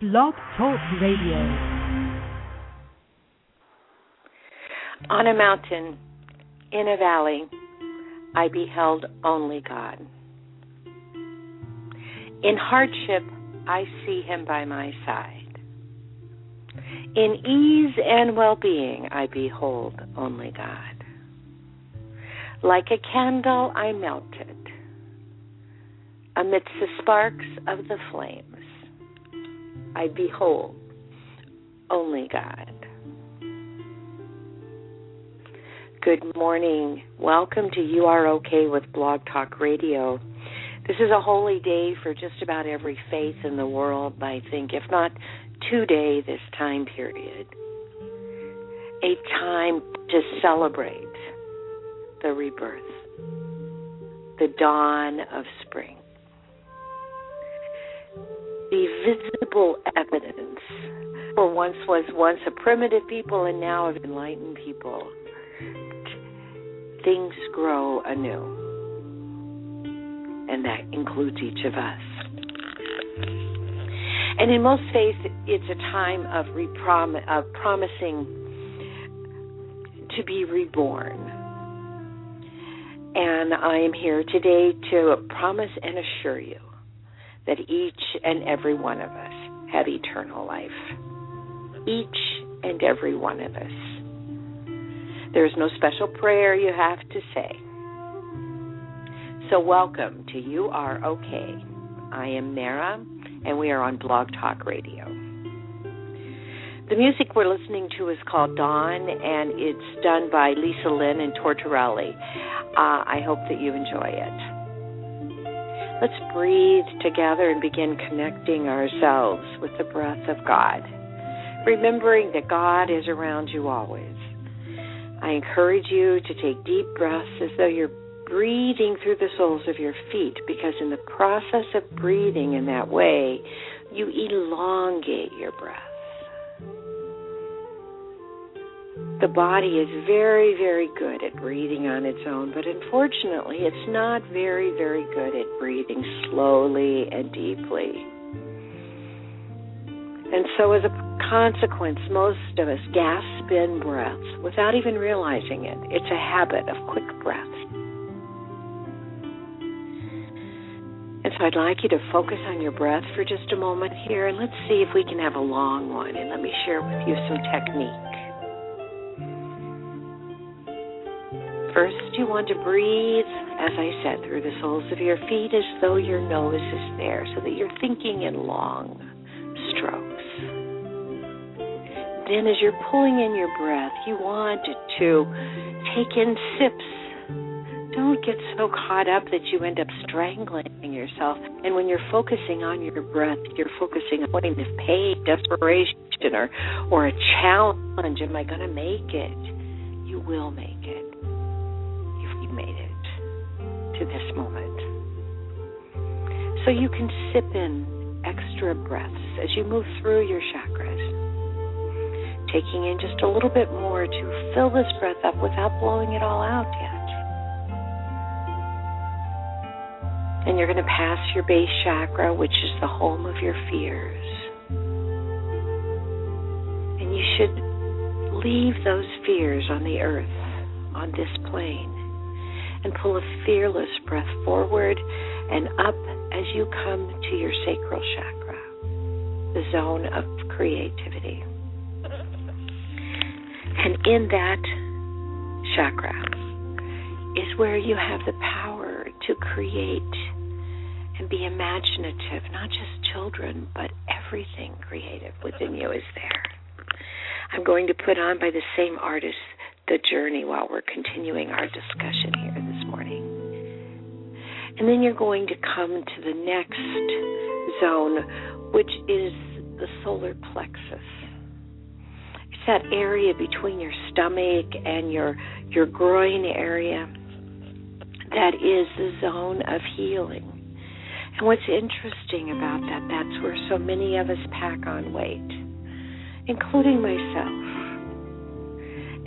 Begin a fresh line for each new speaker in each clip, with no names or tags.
Blog Talk Radio.
On a mountain, in a valley, I beheld only God. In hardship, I see him by my side. In ease and well being, I behold only God. Like a candle, I melted amidst the sparks of the flames. I behold only God. Good morning. Welcome to You Are Okay with Blog Talk Radio. This is a holy day for just about every faith in the world, I think, if not today, this time period. A time to celebrate the rebirth, the dawn of spring the visible evidence for once was once a primitive people and now of enlightened people. Things grow anew. And that includes each of us. And in most faiths, it's a time of, reprom- of promising to be reborn. And I am here today to promise and assure you that each and every one of us have eternal life. Each and every one of us. There is no special prayer you have to say. So, welcome to You Are Okay. I am Mara, and we are on Blog Talk Radio. The music we're listening to is called Dawn, and it's done by Lisa Lynn and Tortorelli. Uh, I hope that you enjoy it. Let's breathe together and begin connecting ourselves with the breath of God, remembering that God is around you always. I encourage you to take deep breaths as though you're breathing through the soles of your feet, because in the process of breathing in that way, you elongate your breath. The body is very, very good at breathing on its own, but unfortunately, it's not very, very good at breathing slowly and deeply. And so, as a consequence, most of us gasp in breaths without even realizing it. It's a habit of quick breaths. And so, I'd like you to focus on your breath for just a moment here, and let's see if we can have a long one. And let me share with you some technique. First, you want to breathe, as I said, through the soles of your feet as though your nose is there, so that you're thinking in long strokes. Then, as you're pulling in your breath, you want to take in sips. Don't get so caught up that you end up strangling yourself. And when you're focusing on your breath, you're focusing on point of pain, desperation, or, or a challenge. Am I going to make it? You will make it made it to this moment. So you can sip in extra breaths as you move through your chakras, taking in just a little bit more to fill this breath up without blowing it all out yet. And you're going to pass your base chakra, which is the home of your fears. And you should leave those fears on the earth, on this plane and pull a fearless breath forward and up as you come to your sacral chakra, the zone of creativity. And in that chakra is where you have the power to create and be imaginative, not just children, but everything creative within you is there. I'm going to put on by the same artist the journey while we're continuing our discussion here. And then you're going to come to the next zone, which is the solar plexus. It's that area between your stomach and your your groin area that is the zone of healing. And what's interesting about that, that's where so many of us pack on weight, including myself.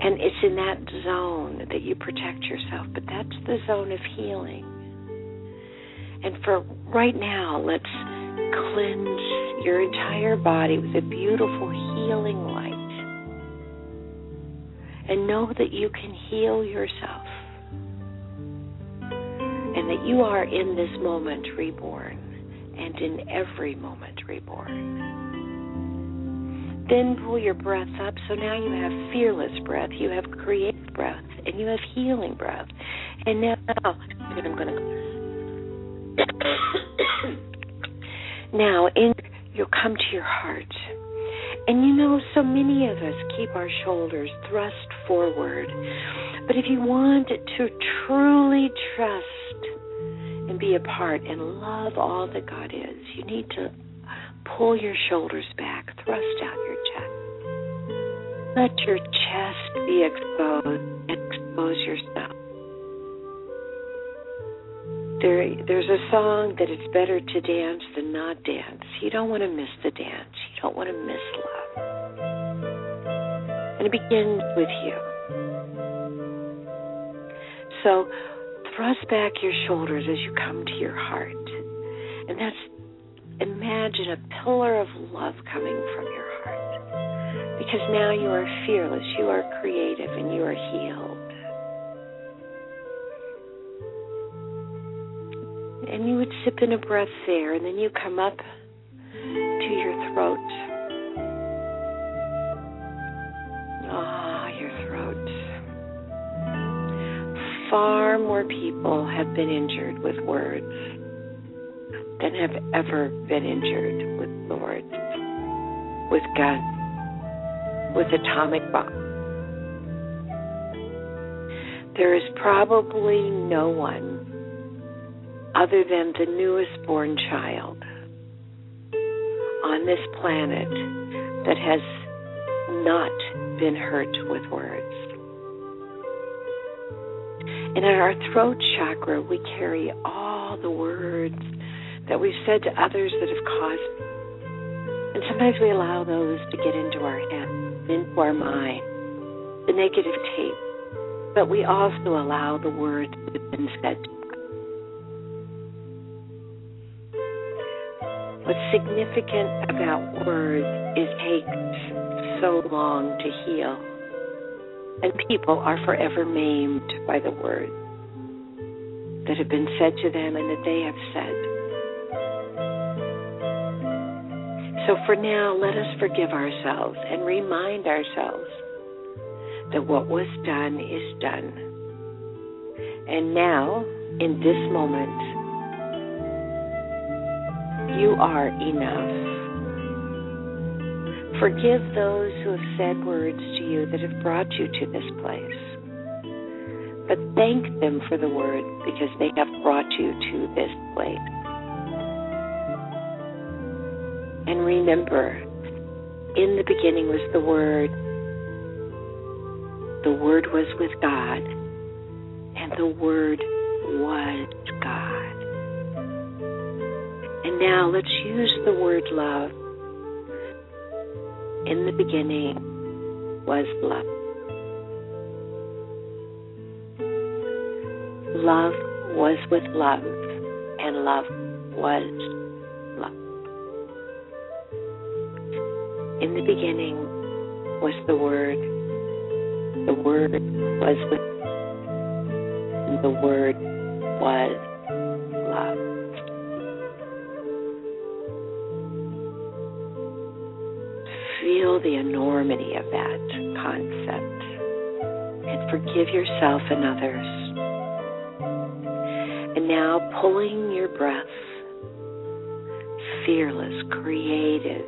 And it's in that zone that you protect yourself, but that's the zone of healing. And for right now, let's cleanse your entire body with a beautiful healing light. And know that you can heal yourself. And that you are in this moment reborn and in every moment reborn. Then pull your breath up. So now you have fearless breath, you have creative breath, and you have healing breath. And now I'm going to. now, in you'll come to your heart. And you know, so many of us keep our shoulders thrust forward. But if you want to truly trust and be a part and love all that God is, you need to pull your shoulders back, thrust out your chest. Let your chest be exposed. Expose yourself. There, there's a song that it's better to dance than not dance. You don't want to miss the dance. You don't want to miss love. And it begins with you. So thrust back your shoulders as you come to your heart. And that's imagine a pillar of love coming from your heart. Because now you are fearless, you are creative, and you are healed. And you would sip in a breath there, and then you come up to your throat. Ah, your throat. Far more people have been injured with words than have ever been injured with swords, with guns, with atomic bombs. There is probably no one other than the newest born child on this planet that has not been hurt with words. And in our throat chakra, we carry all the words that we've said to others that have caused. And sometimes we allow those to get into our head, into our mind, the negative tape. But we also allow the words that have been said What's significant about words is takes so long to heal. And people are forever maimed by the words that have been said to them and that they have said. So for now, let us forgive ourselves and remind ourselves that what was done is done. And now, in this moment, you are enough. Forgive those who have said words to you that have brought you to this place. But thank them for the words because they have brought you to this place. And remember, in the beginning was the Word. The Word was with God, and the Word was now let's use the word love. In the beginning was love. Love was with love, and love was love. In the beginning was the Word. The Word was with, and the Word was Feel the enormity of that concept and forgive yourself and others. And now pulling your breath, fearless, creative,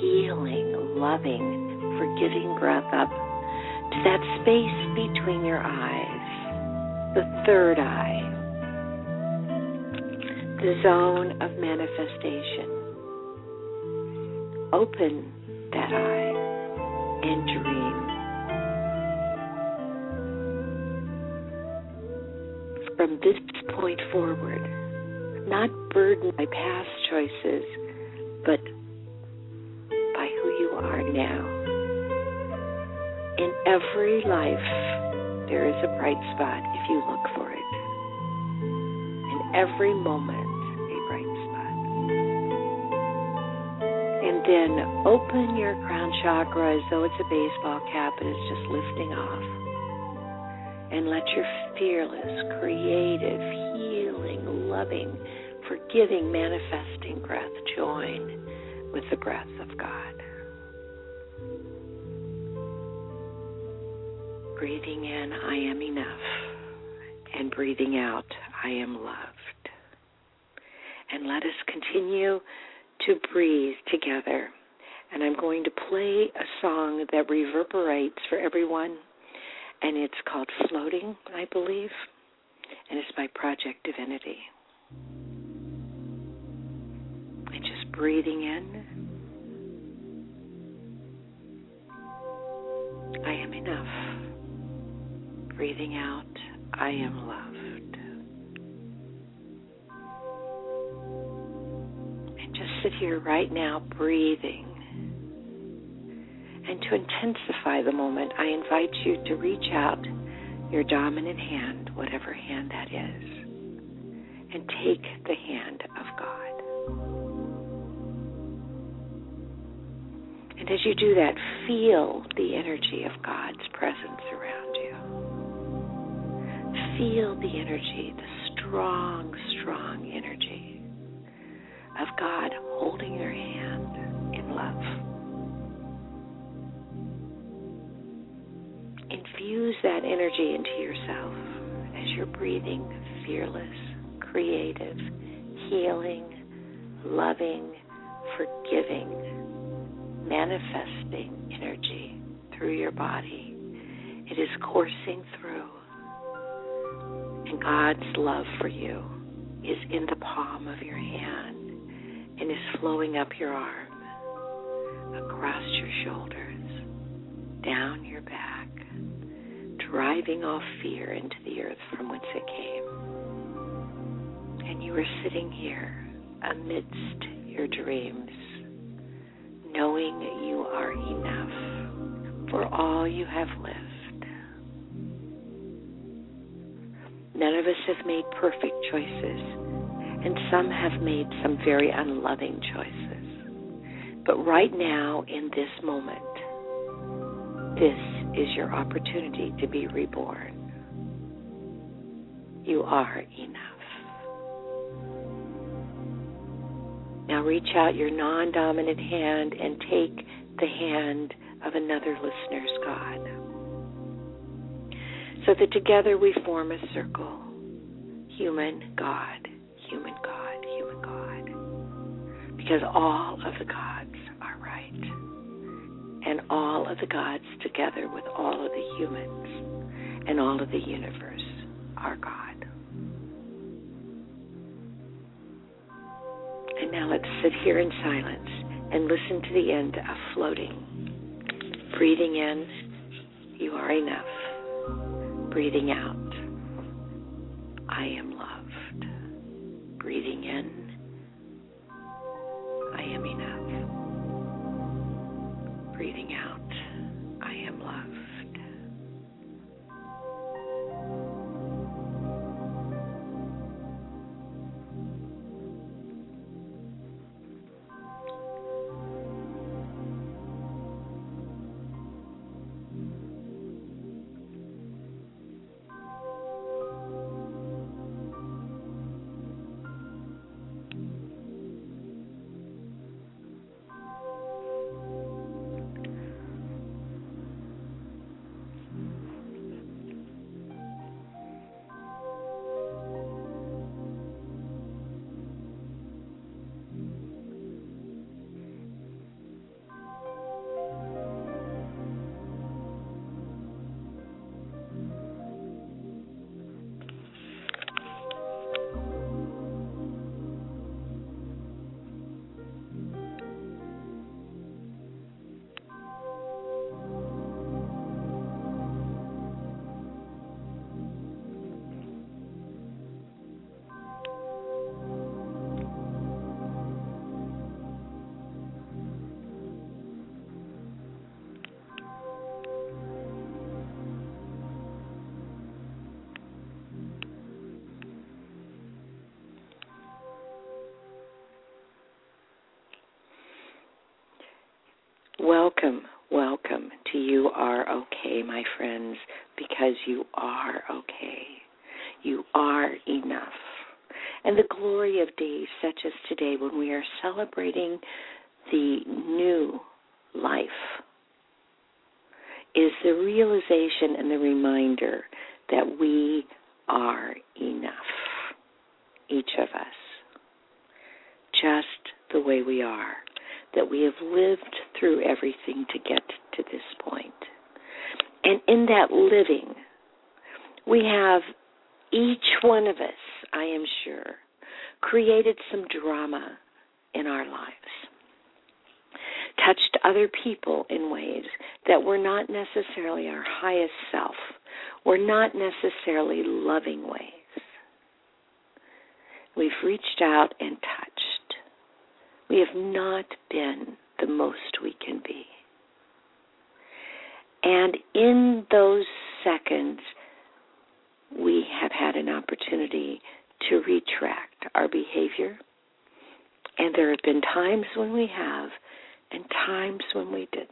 healing, loving, forgiving breath up to that space between your eyes, the third eye, the zone of manifestation. Open that eye and dream. From this point forward, not burdened by past choices, but by who you are now. In every life, there is a bright spot if you look for it. In every moment, then open your crown chakra as though it's a baseball cap and it's just lifting off. And let your fearless, creative, healing, loving, forgiving, manifesting breath join with the breath of God. Breathing in, I am enough. And breathing out, I am loved. And let us continue to breathe together. And I'm going to play a song that reverberates for everyone. And it's called Floating, I believe. And it's by Project Divinity. And just breathing in. I am enough. Breathing out. I am loved. Sit here right now, breathing. And to intensify the moment, I invite you to reach out your dominant hand, whatever hand that is, and take the hand of God. And as you do that, feel the energy of God's presence around you. Feel the energy, the strong, strong energy energy into yourself as you're breathing fearless, creative, healing, loving, forgiving, manifesting energy through your body. It is coursing through. And God's love for you is in the palm of your hand and is flowing up your arm, across your shoulders, down your back, driving off fear into the earth from whence it came. And you are sitting here amidst your dreams, knowing that you are enough for all you have lived. None of us have made perfect choices, and some have made some very unloving choices. But right now, in this moment, this is your opportunity to be reborn. You are enough. Now reach out your non dominant hand and take the hand of another listener's God. So that together we form a circle human God, human God, human God. Because all of the gods are right. And all of the gods together with all of the humans and all of the universe are God. And now let's sit here in silence and listen to the end of floating. Breathing in, you are enough. Breathing out, I am life, is the realization and the reminder that we are enough, each of us, just the way we are, that we have lived through everything to get to this point. And in that living, we have each one of us, I am sure, created some drama in our lives, other people in ways that were not necessarily our highest self, were not necessarily loving ways. We've reached out and touched. We have not been the most we can be. And in those seconds, we have had an opportunity to retract our behavior. And there have been times when we have, and times when we didn't.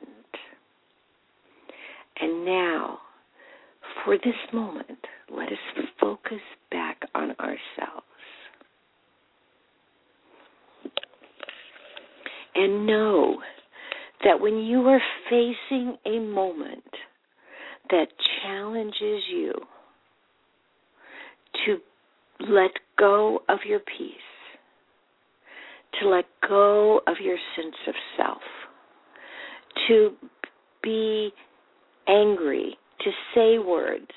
And now, for this moment, let us focus back on ourselves. And know that when you are facing a moment that challenges you to let go of your peace, to let go of your sense of self, to be angry, to say words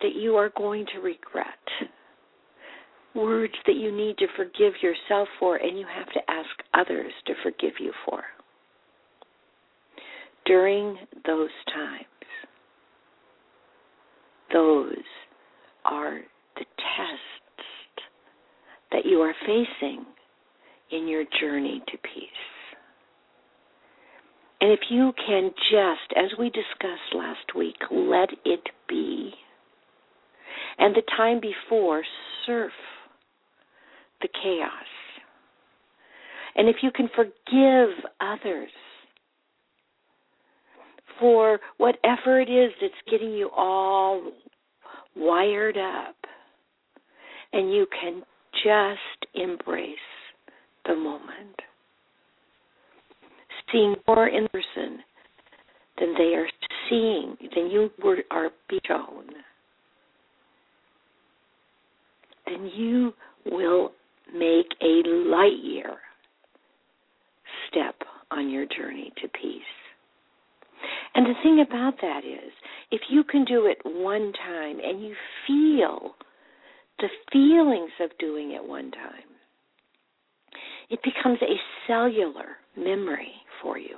that you are going to regret, words that you need to forgive yourself for and you have to ask others to forgive you for. During those times, those are the tests that you are facing in your journey to peace. And if you can just, as we discussed last week, let it be, and the time before, surf the chaos. And if you can forgive others for whatever it is that's getting you all wired up, and you can just embrace the moment. Seeing more in person than they are seeing, than you were, are being shown, then you will make a light year step on your journey to peace. And the thing about that is, if you can do it one time and you feel the feelings of doing it one time, it becomes a cellular memory for you.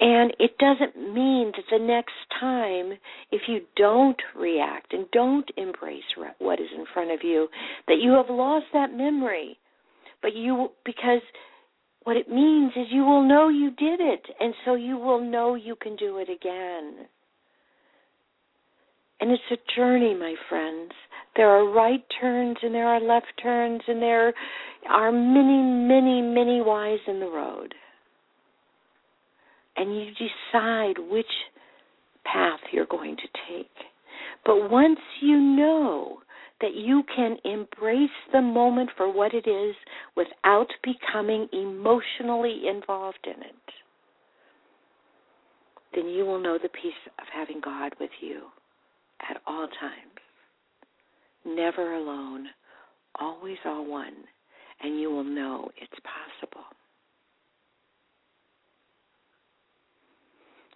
And it doesn't mean that the next time, if you don't react and don't embrace what is in front of you, that you have lost that memory. But you, because what it means is you will know you did it, and so you will know you can do it again. And it's a journey, my friends. There are right turns and there are left turns, and there are many, many, many whys in the road. And you decide which path you're going to take. But once you know that you can embrace the moment for what it is without becoming emotionally involved in it, then you will know the peace of having God with you at all times. Never alone, always all one, and you will know it's possible.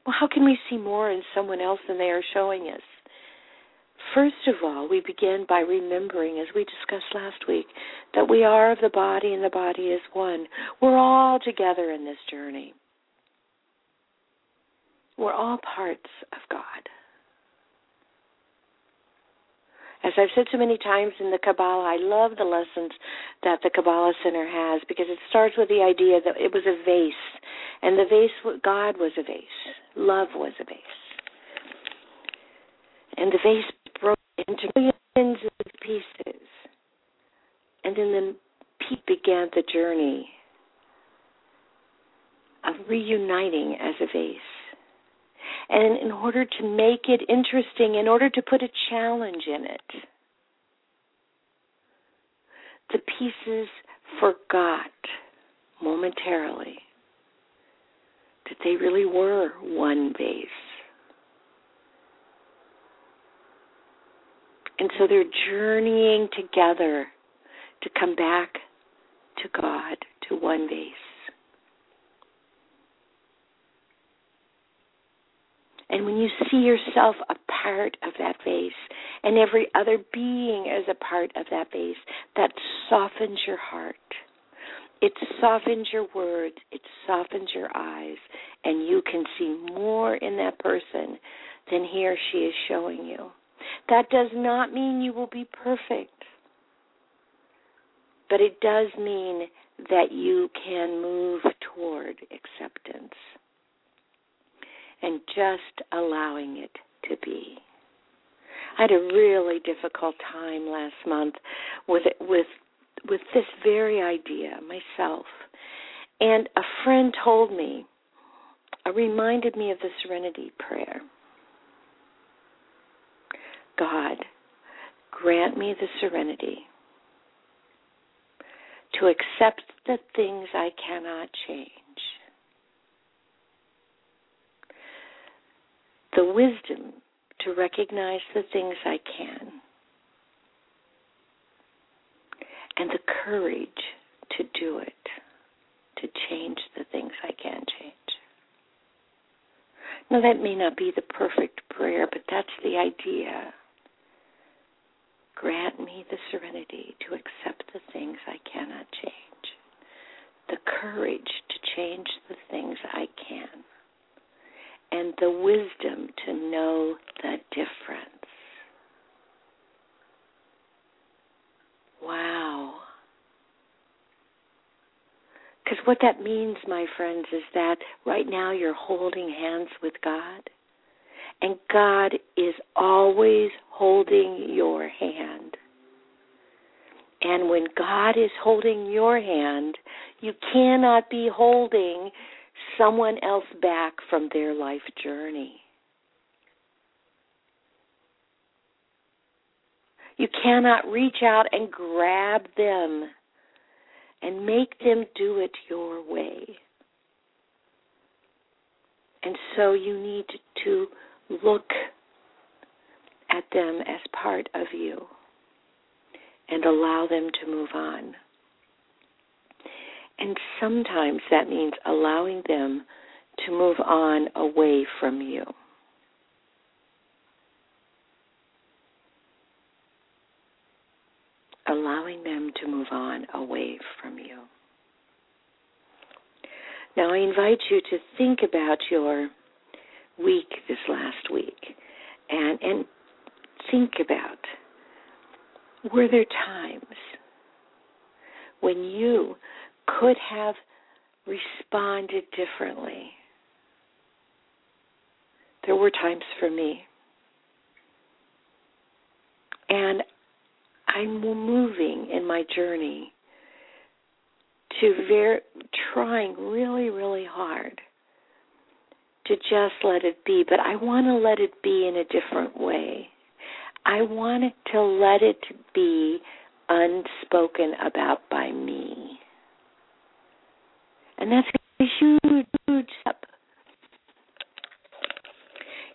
Well, how can we see more in someone else than they are showing us? First of all, we begin by remembering, as we discussed last week, that we are of the body and the body is one. We're all together in this journey. We're all parts of God. As I've said so many times in the Kabbalah, I love the lessons that the Kabbalah Center has because it starts with the idea that it was a vase, and the vase, God was a vase, love was a vase, and the vase broke into millions of pieces, and then the peak began the journey of reuniting as a vase. And in order to make it interesting, in order to put a challenge in it, the pieces forgot momentarily that they really were one base. And so they're journeying together to come back to God, to one vase. And when you see yourself a part of that vase and every other being is a part of that vase, that softens your heart. It softens your words, it softens your eyes, and you can see more in that person than he or she is showing you. That does not mean you will be perfect, but it does mean that you can move toward acceptance just allowing it to be. I had a really difficult time last month with it, with with this very idea myself. And a friend told me, uh, reminded me of the serenity prayer. God, grant me the serenity to accept the things I cannot change, the wisdom to recognize the things I can, and the courage to do it, to change the things I can change. Now, that may not be the perfect prayer, but that's the idea. Grant me the serenity to accept the things I cannot change, the courage to change the things I can, and the wisdom to know the difference. Wow. Because what that means, my friends, is that right now you're holding hands with God. And God is always holding your hand. And when God is holding your hand, you cannot be holding someone else back from their life journey. You cannot reach out and grab them and make them do it your way. And so you need to look at them as part of you and allow them to move on. And sometimes that means allowing them to move on away from you. allowing them to move on away from you. Now, I invite you to think about your week this last week and, and think about were there times when you could have responded differently? There were times for me. And I'm moving in my journey to ver- trying really, really hard to just let it be, but I want to let it be in a different way. I want to let it be unspoken about by me. And that's a huge, huge step.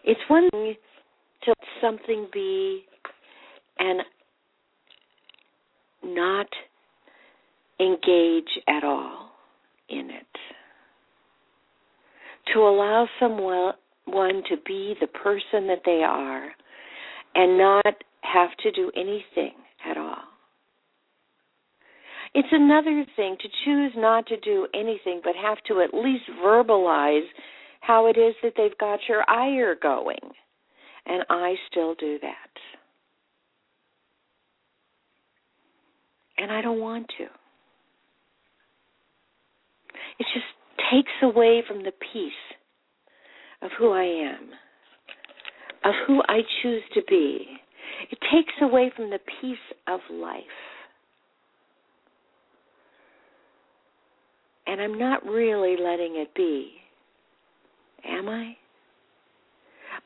It's one thing to let something be and not engage at all in it. To allow someone to be the person that they are and not have to do anything at all. It's another thing to choose not to do anything but have to at least verbalize how it is that they've got your ire going. And I still do that. and I don't want to. It just takes away from the peace of who I am, of who I choose to be. It takes away from the peace of life. And I'm not really letting it be. Am I?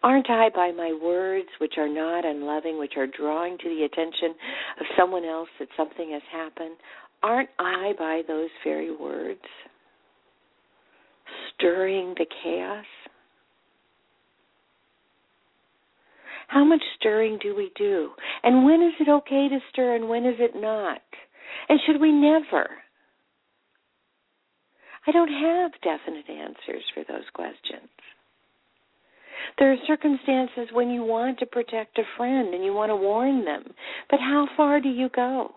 Aren't I by my words, which are not unloving, which are drawing to the attention of someone else that something has happened? Aren't I by those very words stirring the chaos? How much stirring do we do? And when is it okay to stir and when is it not? And should we never? I don't have definite answers for those questions. There are circumstances when you want to protect a friend and you want to warn them, but how far do you go?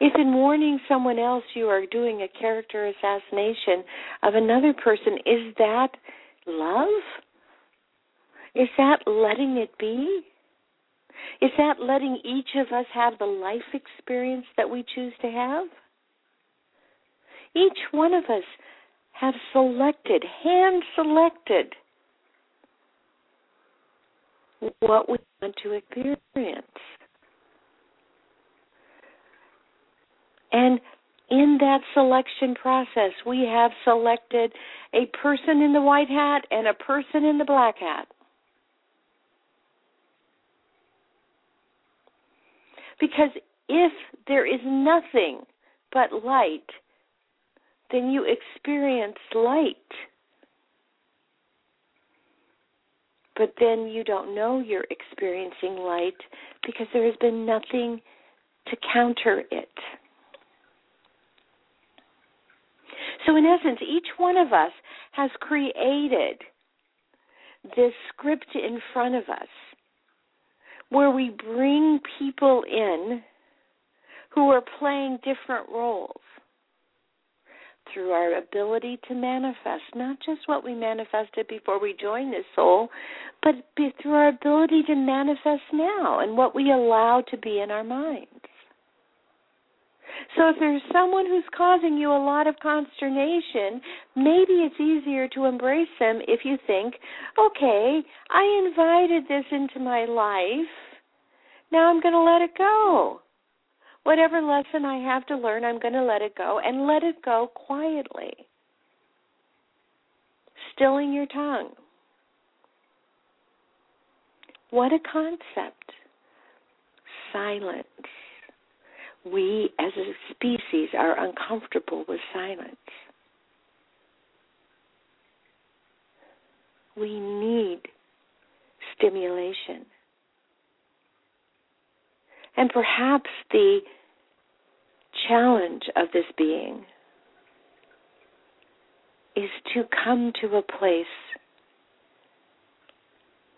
If in warning someone else you are doing a character assassination of another person, is that love? Is that letting it be? Is that letting each of us have the life experience that we choose to have? Each one of us have selected, hand selected, what we want to experience. And in that selection process, we have selected a person in the white hat and a person in the black hat. Because if there is nothing but light, then you experience light. But then you don't know you're experiencing light because there has been nothing to counter it. So, in essence, each one of us has created this script in front of us where we bring people in who are playing different roles through our ability to manifest, not just what we manifested before we joined this soul, but through our ability to manifest now and what we allow to be in our minds. So if there's someone who's causing you a lot of consternation, maybe it's easier to embrace them if you think, okay, I invited this into my life. Now I'm going to let it go. Whatever lesson I have to learn, I'm going to let it go and let it go quietly. Stilling your tongue. What a concept. Silence we as a species are uncomfortable with silence. We need stimulation. And perhaps the challenge of this being is to come to a place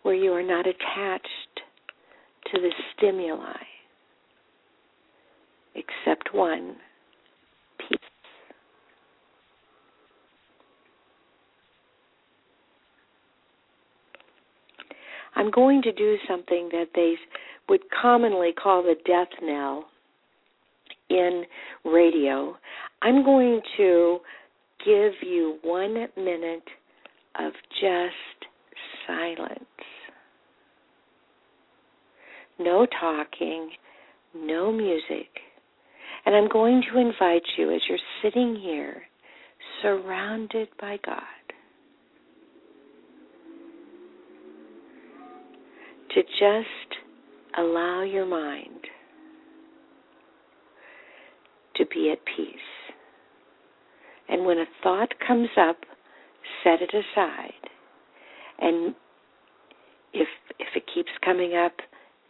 where you are not attached to the stimuli except one peace. I'm going to do something that they would commonly call the death knell in radio. I'm going to give you one minute of just silence. No talking, no music and I'm going to invite you as you're sitting here, surrounded by God, to just allow your mind to be at peace. And when a thought comes up, set it aside. And if if it keeps coming up,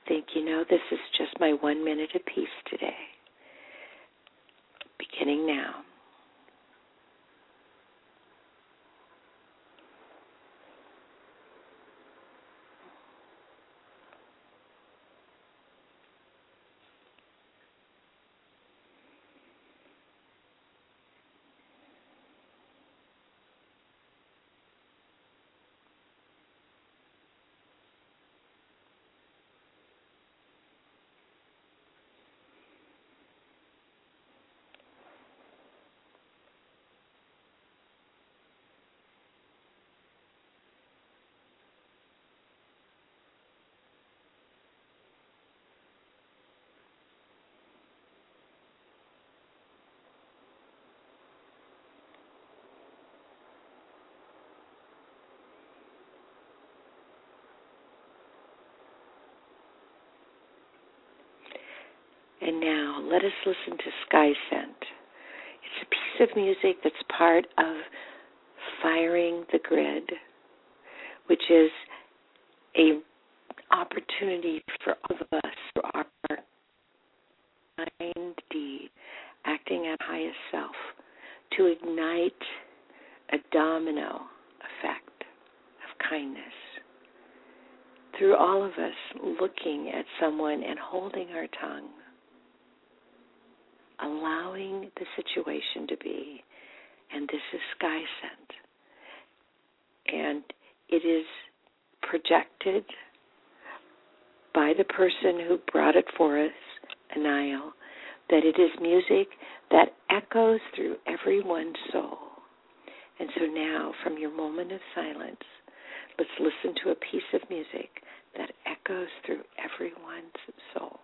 think, you know, this is just my one minute of peace today beginning now. And now let us listen to Sky Sent. It's a piece of music that's part of Firing the Grid, which is a opportunity for all of us through our mind deed, acting at highest self, to ignite a domino effect of kindness through all of us looking at someone and holding our tongue, allowing the situation to be. And this is sky sent. And it is projected by the person who brought it for us, Anil, that it is music that echoes through everyone's soul. And so now, from your moment of silence, let's listen to a piece of music that echoes through everyone's soul.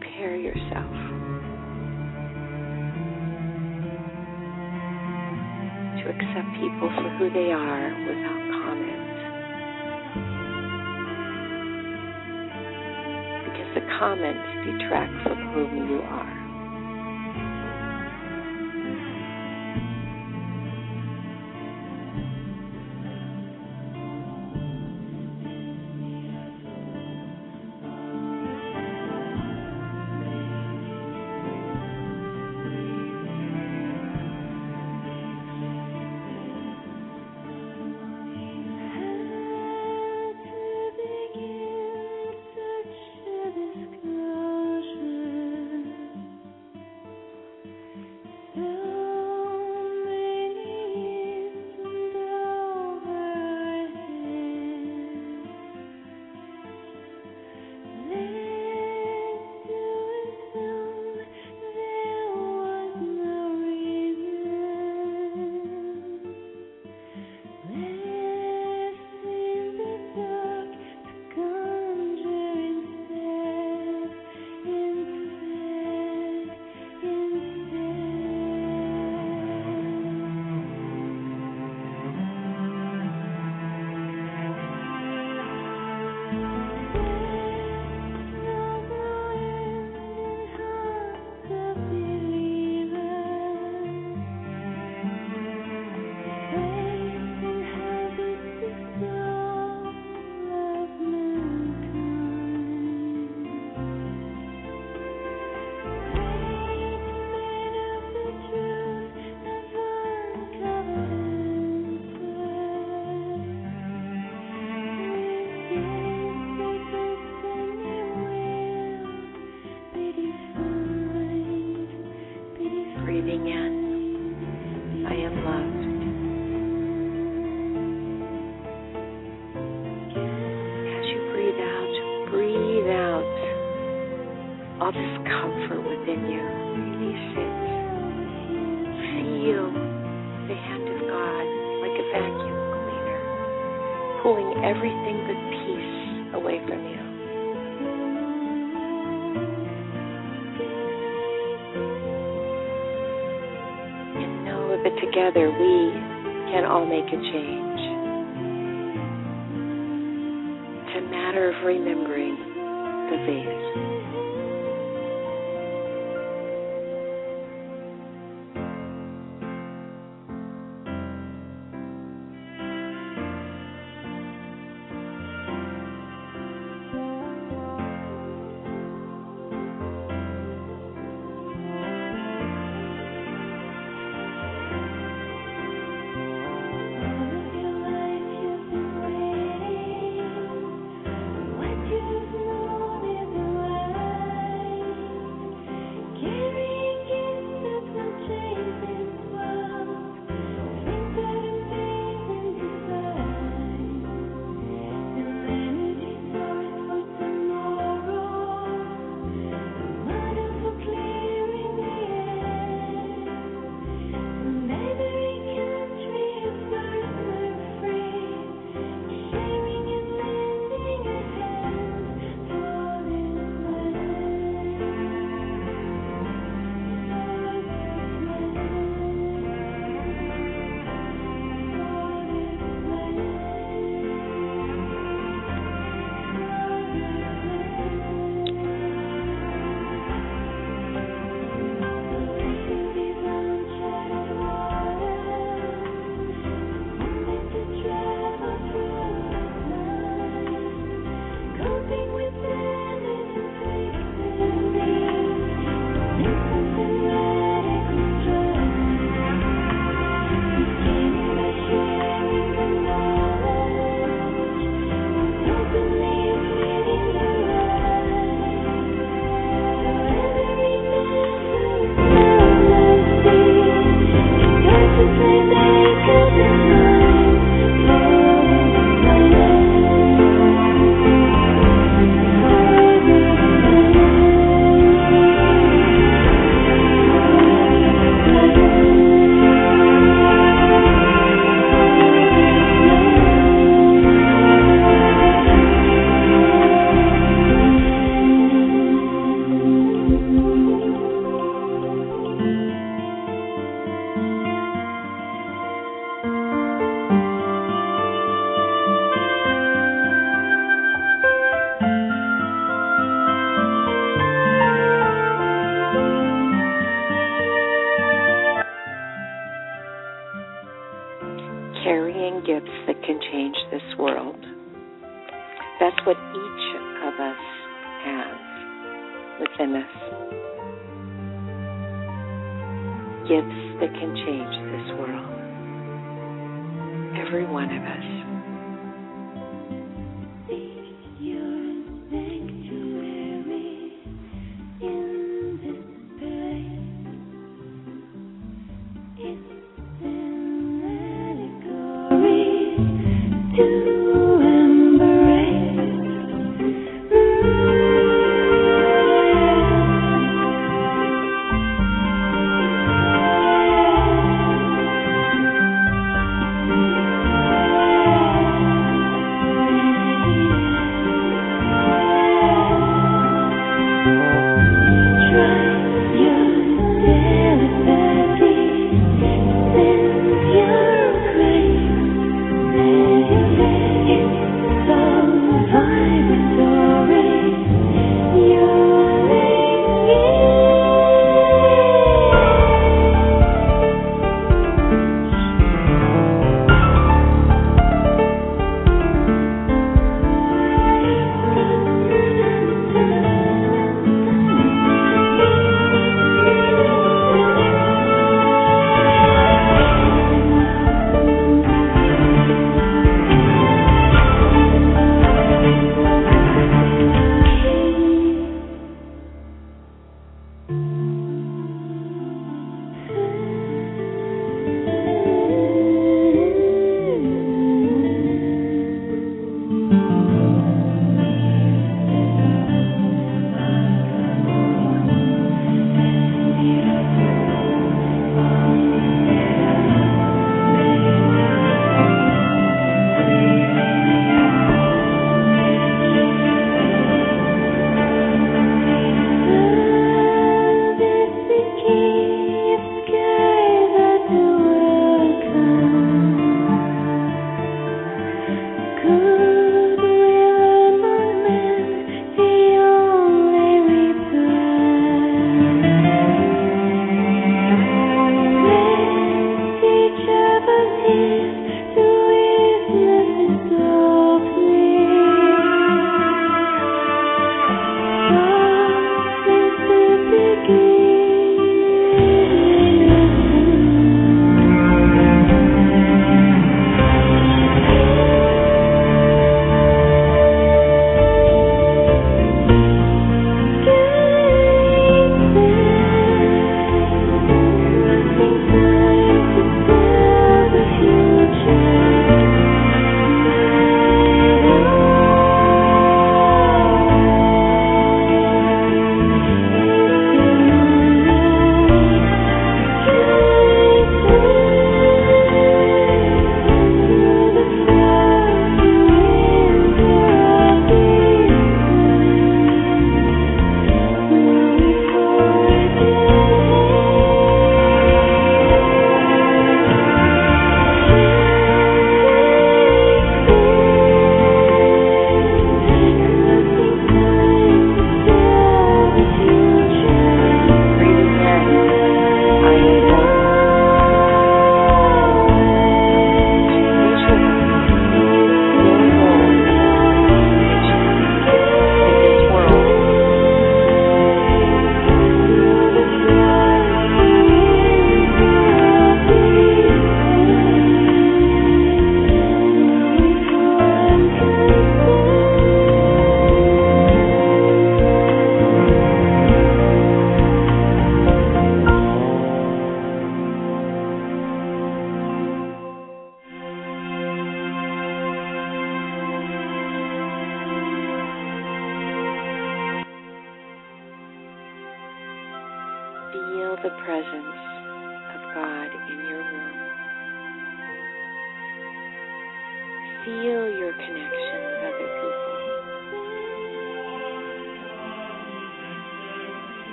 Prepare yourself to accept people for who they are without comment. Because the comments detract from whom you are. That together we can all make a change. It's a matter of remembering the vase.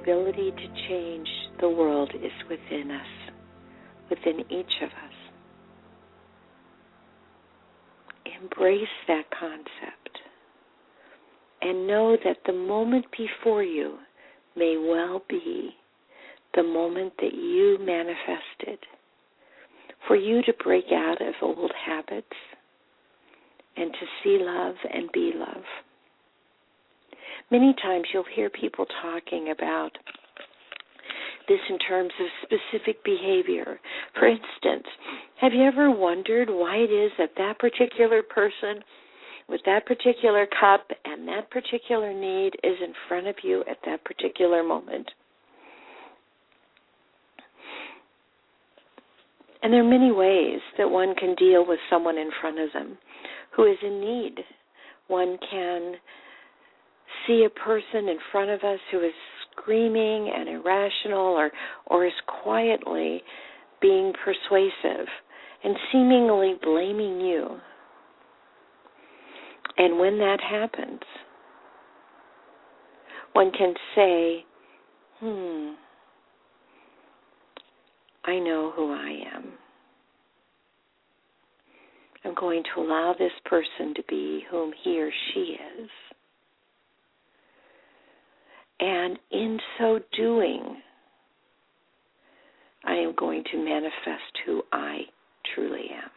Ability to change the world is within us, within each of us. Embrace that concept and know that the moment before you may well be the moment that you manifested for you to break out of old habits and to see love and be love. Many times you'll hear people talking about this in terms of specific behavior. For instance, have you ever wondered why it is that that particular person with that particular cup and that particular need is in front of you at that particular moment? And there are many ways that one can deal with someone in front of them who is in need. One can see a person in front of us who is screaming and irrational or or is quietly being persuasive and seemingly blaming you. And when that happens, one can say, hmm, I know who I am. I'm going to allow this person to be whom he or she is. And in so doing, I am going to manifest who I truly am.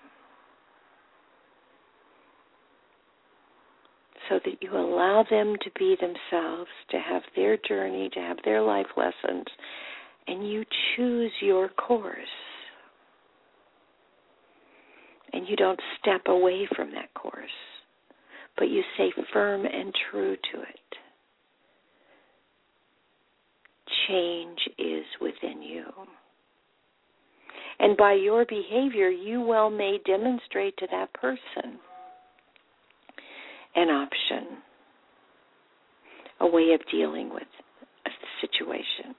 So that you allow them to be themselves, to have their journey, to have their life lessons, and you choose your course. And you don't step away from that course, but you stay firm and true to it. Change is within you. And by your behavior, you well may demonstrate to that person an option, a way of dealing with a situation.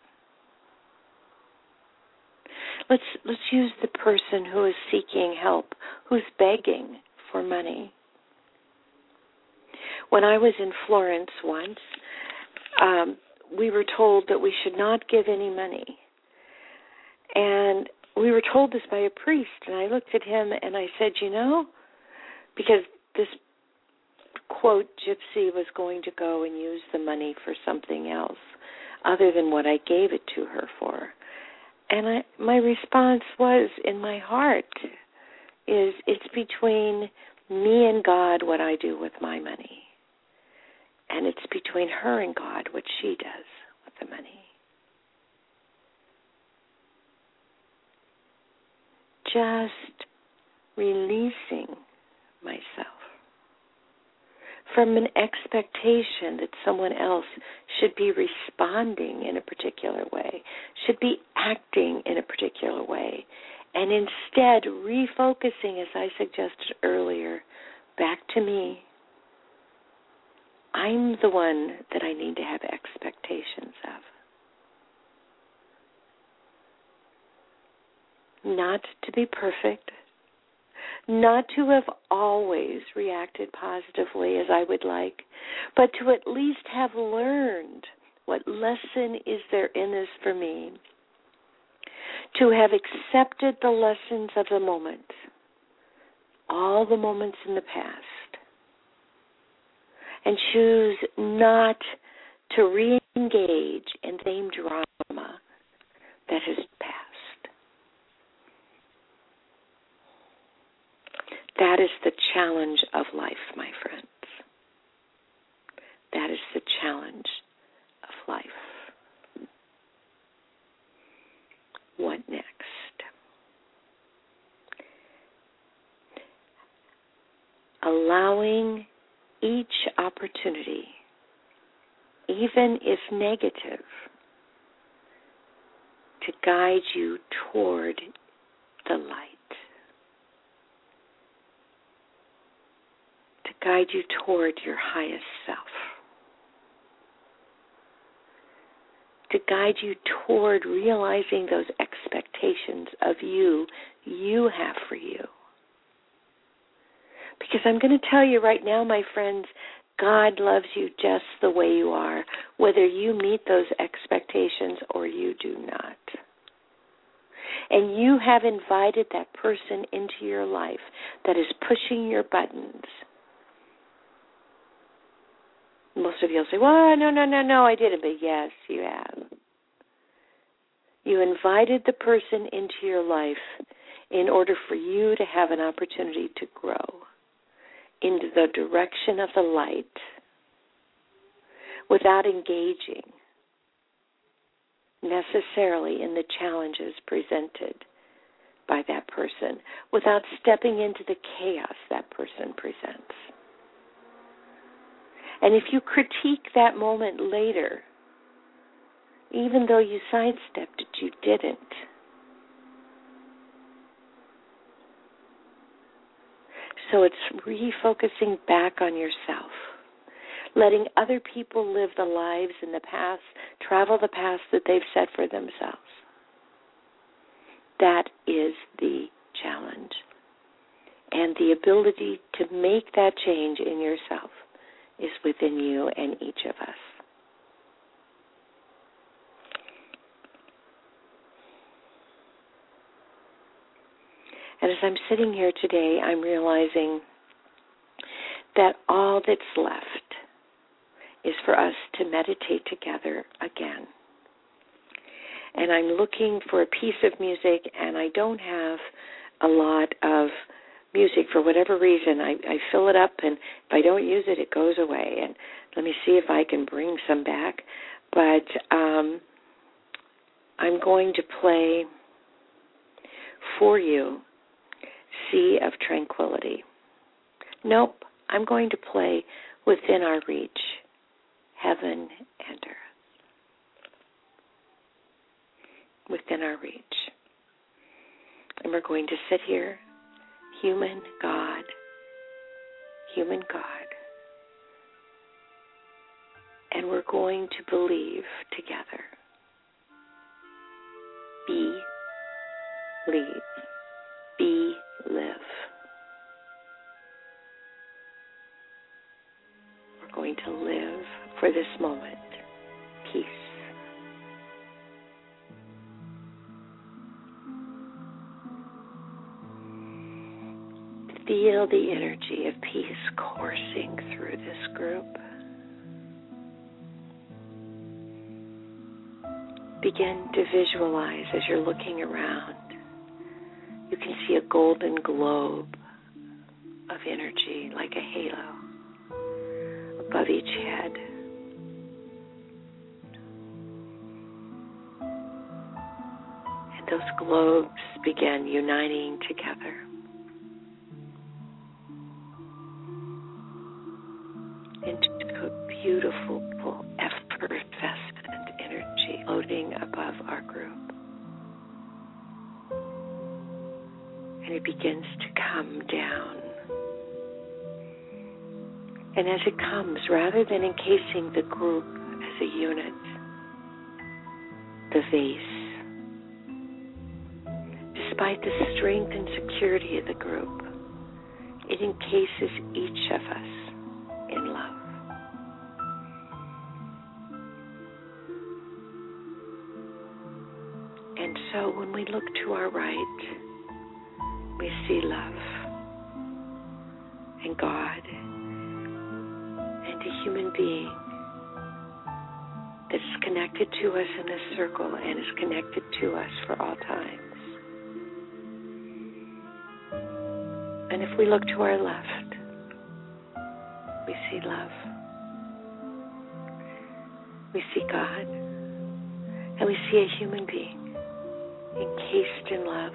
Let's let's use the person who is seeking help, who's begging for money. When I was in Florence once, um, we were told that we should not give any money. And we were told this by a priest, and I looked at him and I said, You know, because this quote gypsy was going to go and use the money for something else other than what I gave it to her for. And I my response was in my heart is it's between me and God what I do with my money. And it's between her and God what she does with the money. Just releasing myself from an expectation that someone else should be responding in a particular way, should be acting in a particular way, and instead refocusing, as I suggested earlier, back to me. I'm the one that I need to have expectations of. Not to be perfect, not to have always reacted positively as I would like, but to at least have learned what lesson is there in this for me. To have accepted the lessons of the moment, all the moments in the past, and choose not to re engage in the same drama that has passed. That is the challenge of life, my friends. That is the challenge of life. What next? allowing each opportunity, even if negative, to guide you toward the light. To guide you toward your highest self. To guide you toward realizing those expectations of you you have for you. Because I'm going to tell you right now, my friends, God loves you just the way you are, whether you meet those expectations or you do not. And you have invited that person into your life that is pushing your buttons. Most of you will say, well, no, no, no, no, I didn't. But yes, you have. You invited the person into your life in order for you to have an opportunity to grow into the direction of the light without engaging necessarily in the challenges presented by that person, without stepping into the chaos that person presents. And if you critique that moment later, even though you sidestepped it, you didn't So it's refocusing back on yourself, letting other people live the lives in the past, travel the paths that they've set for themselves. That is the challenge. And the ability to make that change in yourself is within you and each of us. And as I'm sitting here today, I'm realizing that all that's left is for us to meditate together again. And I'm looking for a piece of music, and I don't have a lot of music for whatever reason. I, I fill it up, and if I don't use it, it goes away. And let me see if I can bring some back. But um, I'm going to play for you sea of tranquility. Nope, I'm going to play within our reach, heaven and earth. Within our reach. And we're going to sit here, human God, human God. And we're going to believe together. Be, leave, be live. We're going to live for this moment. Peace. Feel the energy of peace coursing through this group. Begin to visualize as you're looking around you can see a golden globe of energy like a halo above each head. And those globes begin uniting together. And as it comes, rather than encasing the group as a unit, the vase, despite the strength and security of the group, it encases each of us in love. And so when we look to our right, we see love to us in this circle and is connected to us for all times. And if we look to our left, we see love. We see God. And we see a human being encased in love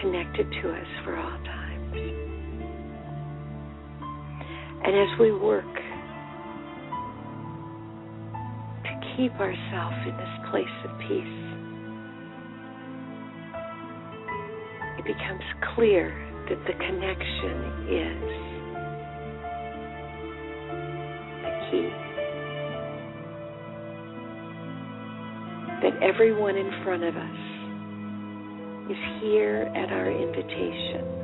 connected to us for all times. And as we work keep ourselves in this place of peace, it becomes clear that the connection is the key. That everyone in front of us is here at our invitation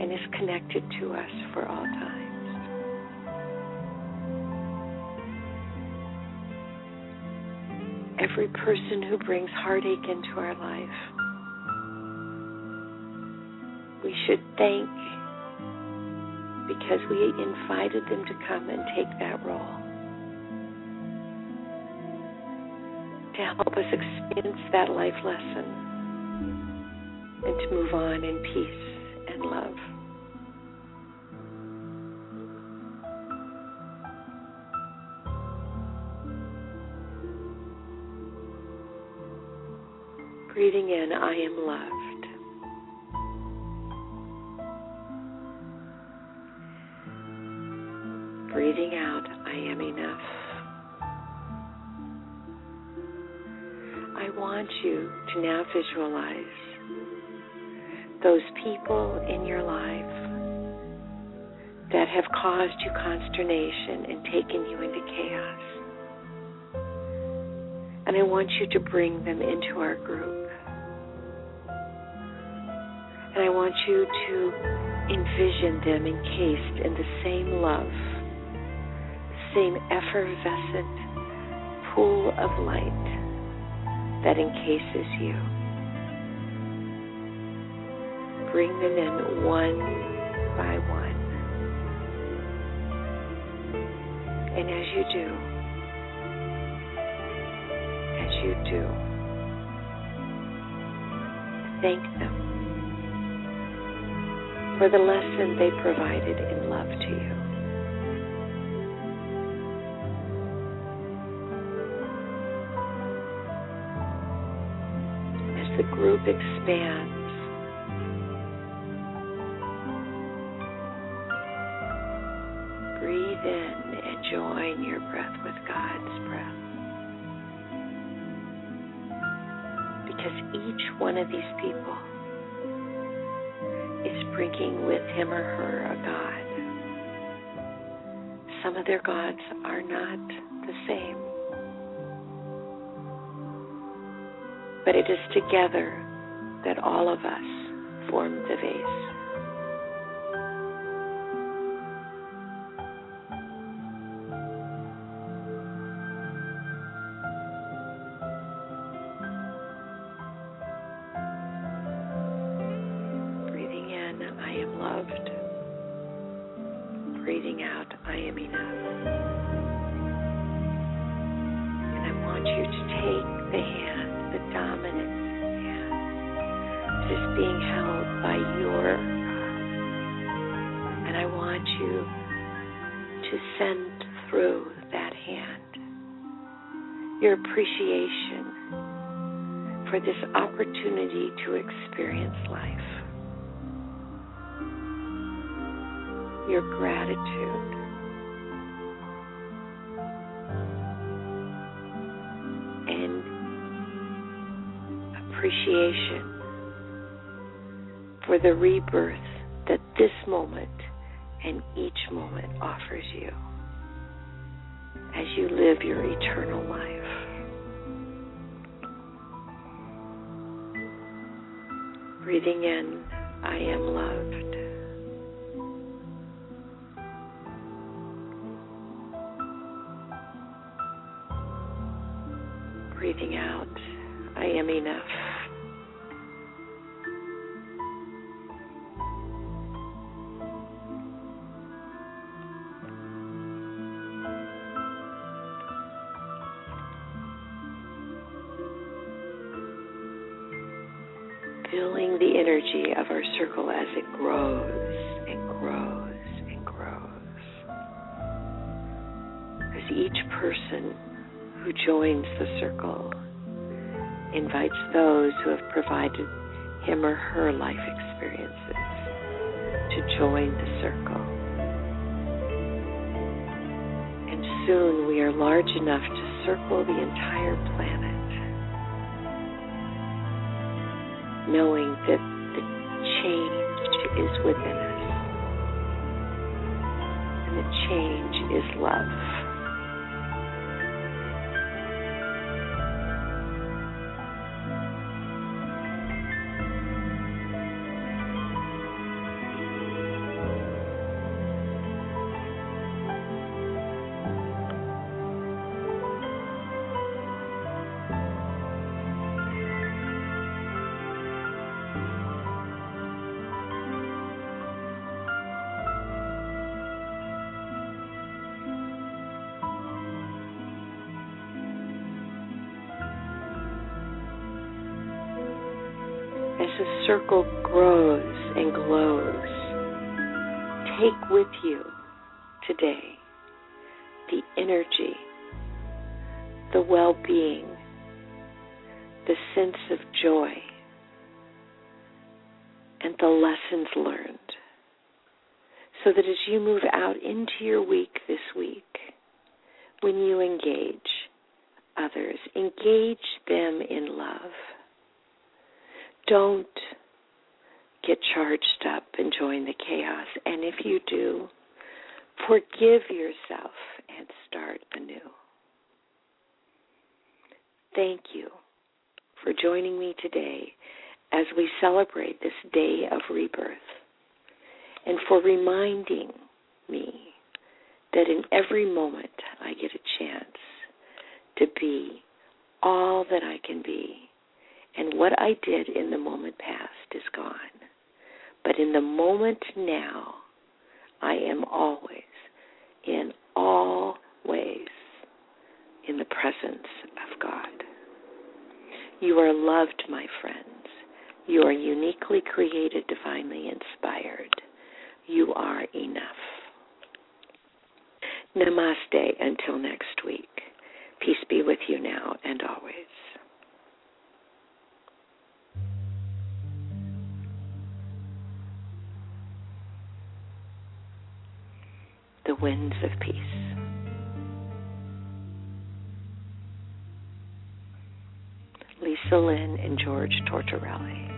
and is connected to us for all times. Every person who brings heartache into our life, we should thank because we invited them to come and take that role. To help us experience that life lesson and to move on in peace I am loved. Breathing out, I am enough. I want you to now visualize those people in your life that have caused you consternation and taken you into chaos. And I want you to bring them into our group. Want you to envision them encased in the same love, same effervescent pool of light that encases you. Bring them in one by one. And as you do, as you do, thank them for the lesson they provided in love to you. As the group expands, breathe in and join your breath with God's breath. Because each one of these people bringing with him or her a God. Some of their gods are not the same. But it is together that all of us form the vase. Appreciation for this opportunity to experience life. Your gratitude. And appreciation for the rebirth that this moment and each moment offers you as you live your eternal life. Breathing in, I am loved. Breathing out, I am enough. Provided him or her life experiences to join the circle. And soon we are large enough to circle the entire planet, knowing that the change is within us. And the change is love. The circle grows and glows, take with you today the energy, the well being, the sense of joy, and the lessons learned. So that as you move out into your week this week, when you engage others, engage them in love don't get charged up and join the chaos. And if you do, forgive yourself and start anew. Thank you for joining me today as we celebrate this day of rebirth and for reminding me that in every moment I get a chance to be all that I can be and what I did in the moment past is gone. But in the moment now, I am always, in all ways, in the presence of God. You are loved, my friends. You are uniquely created, divinely inspired. You are enough. Namaste until next week. Peace be with you now and always. The winds of peace. Lisa Lynn and George Tortorelli.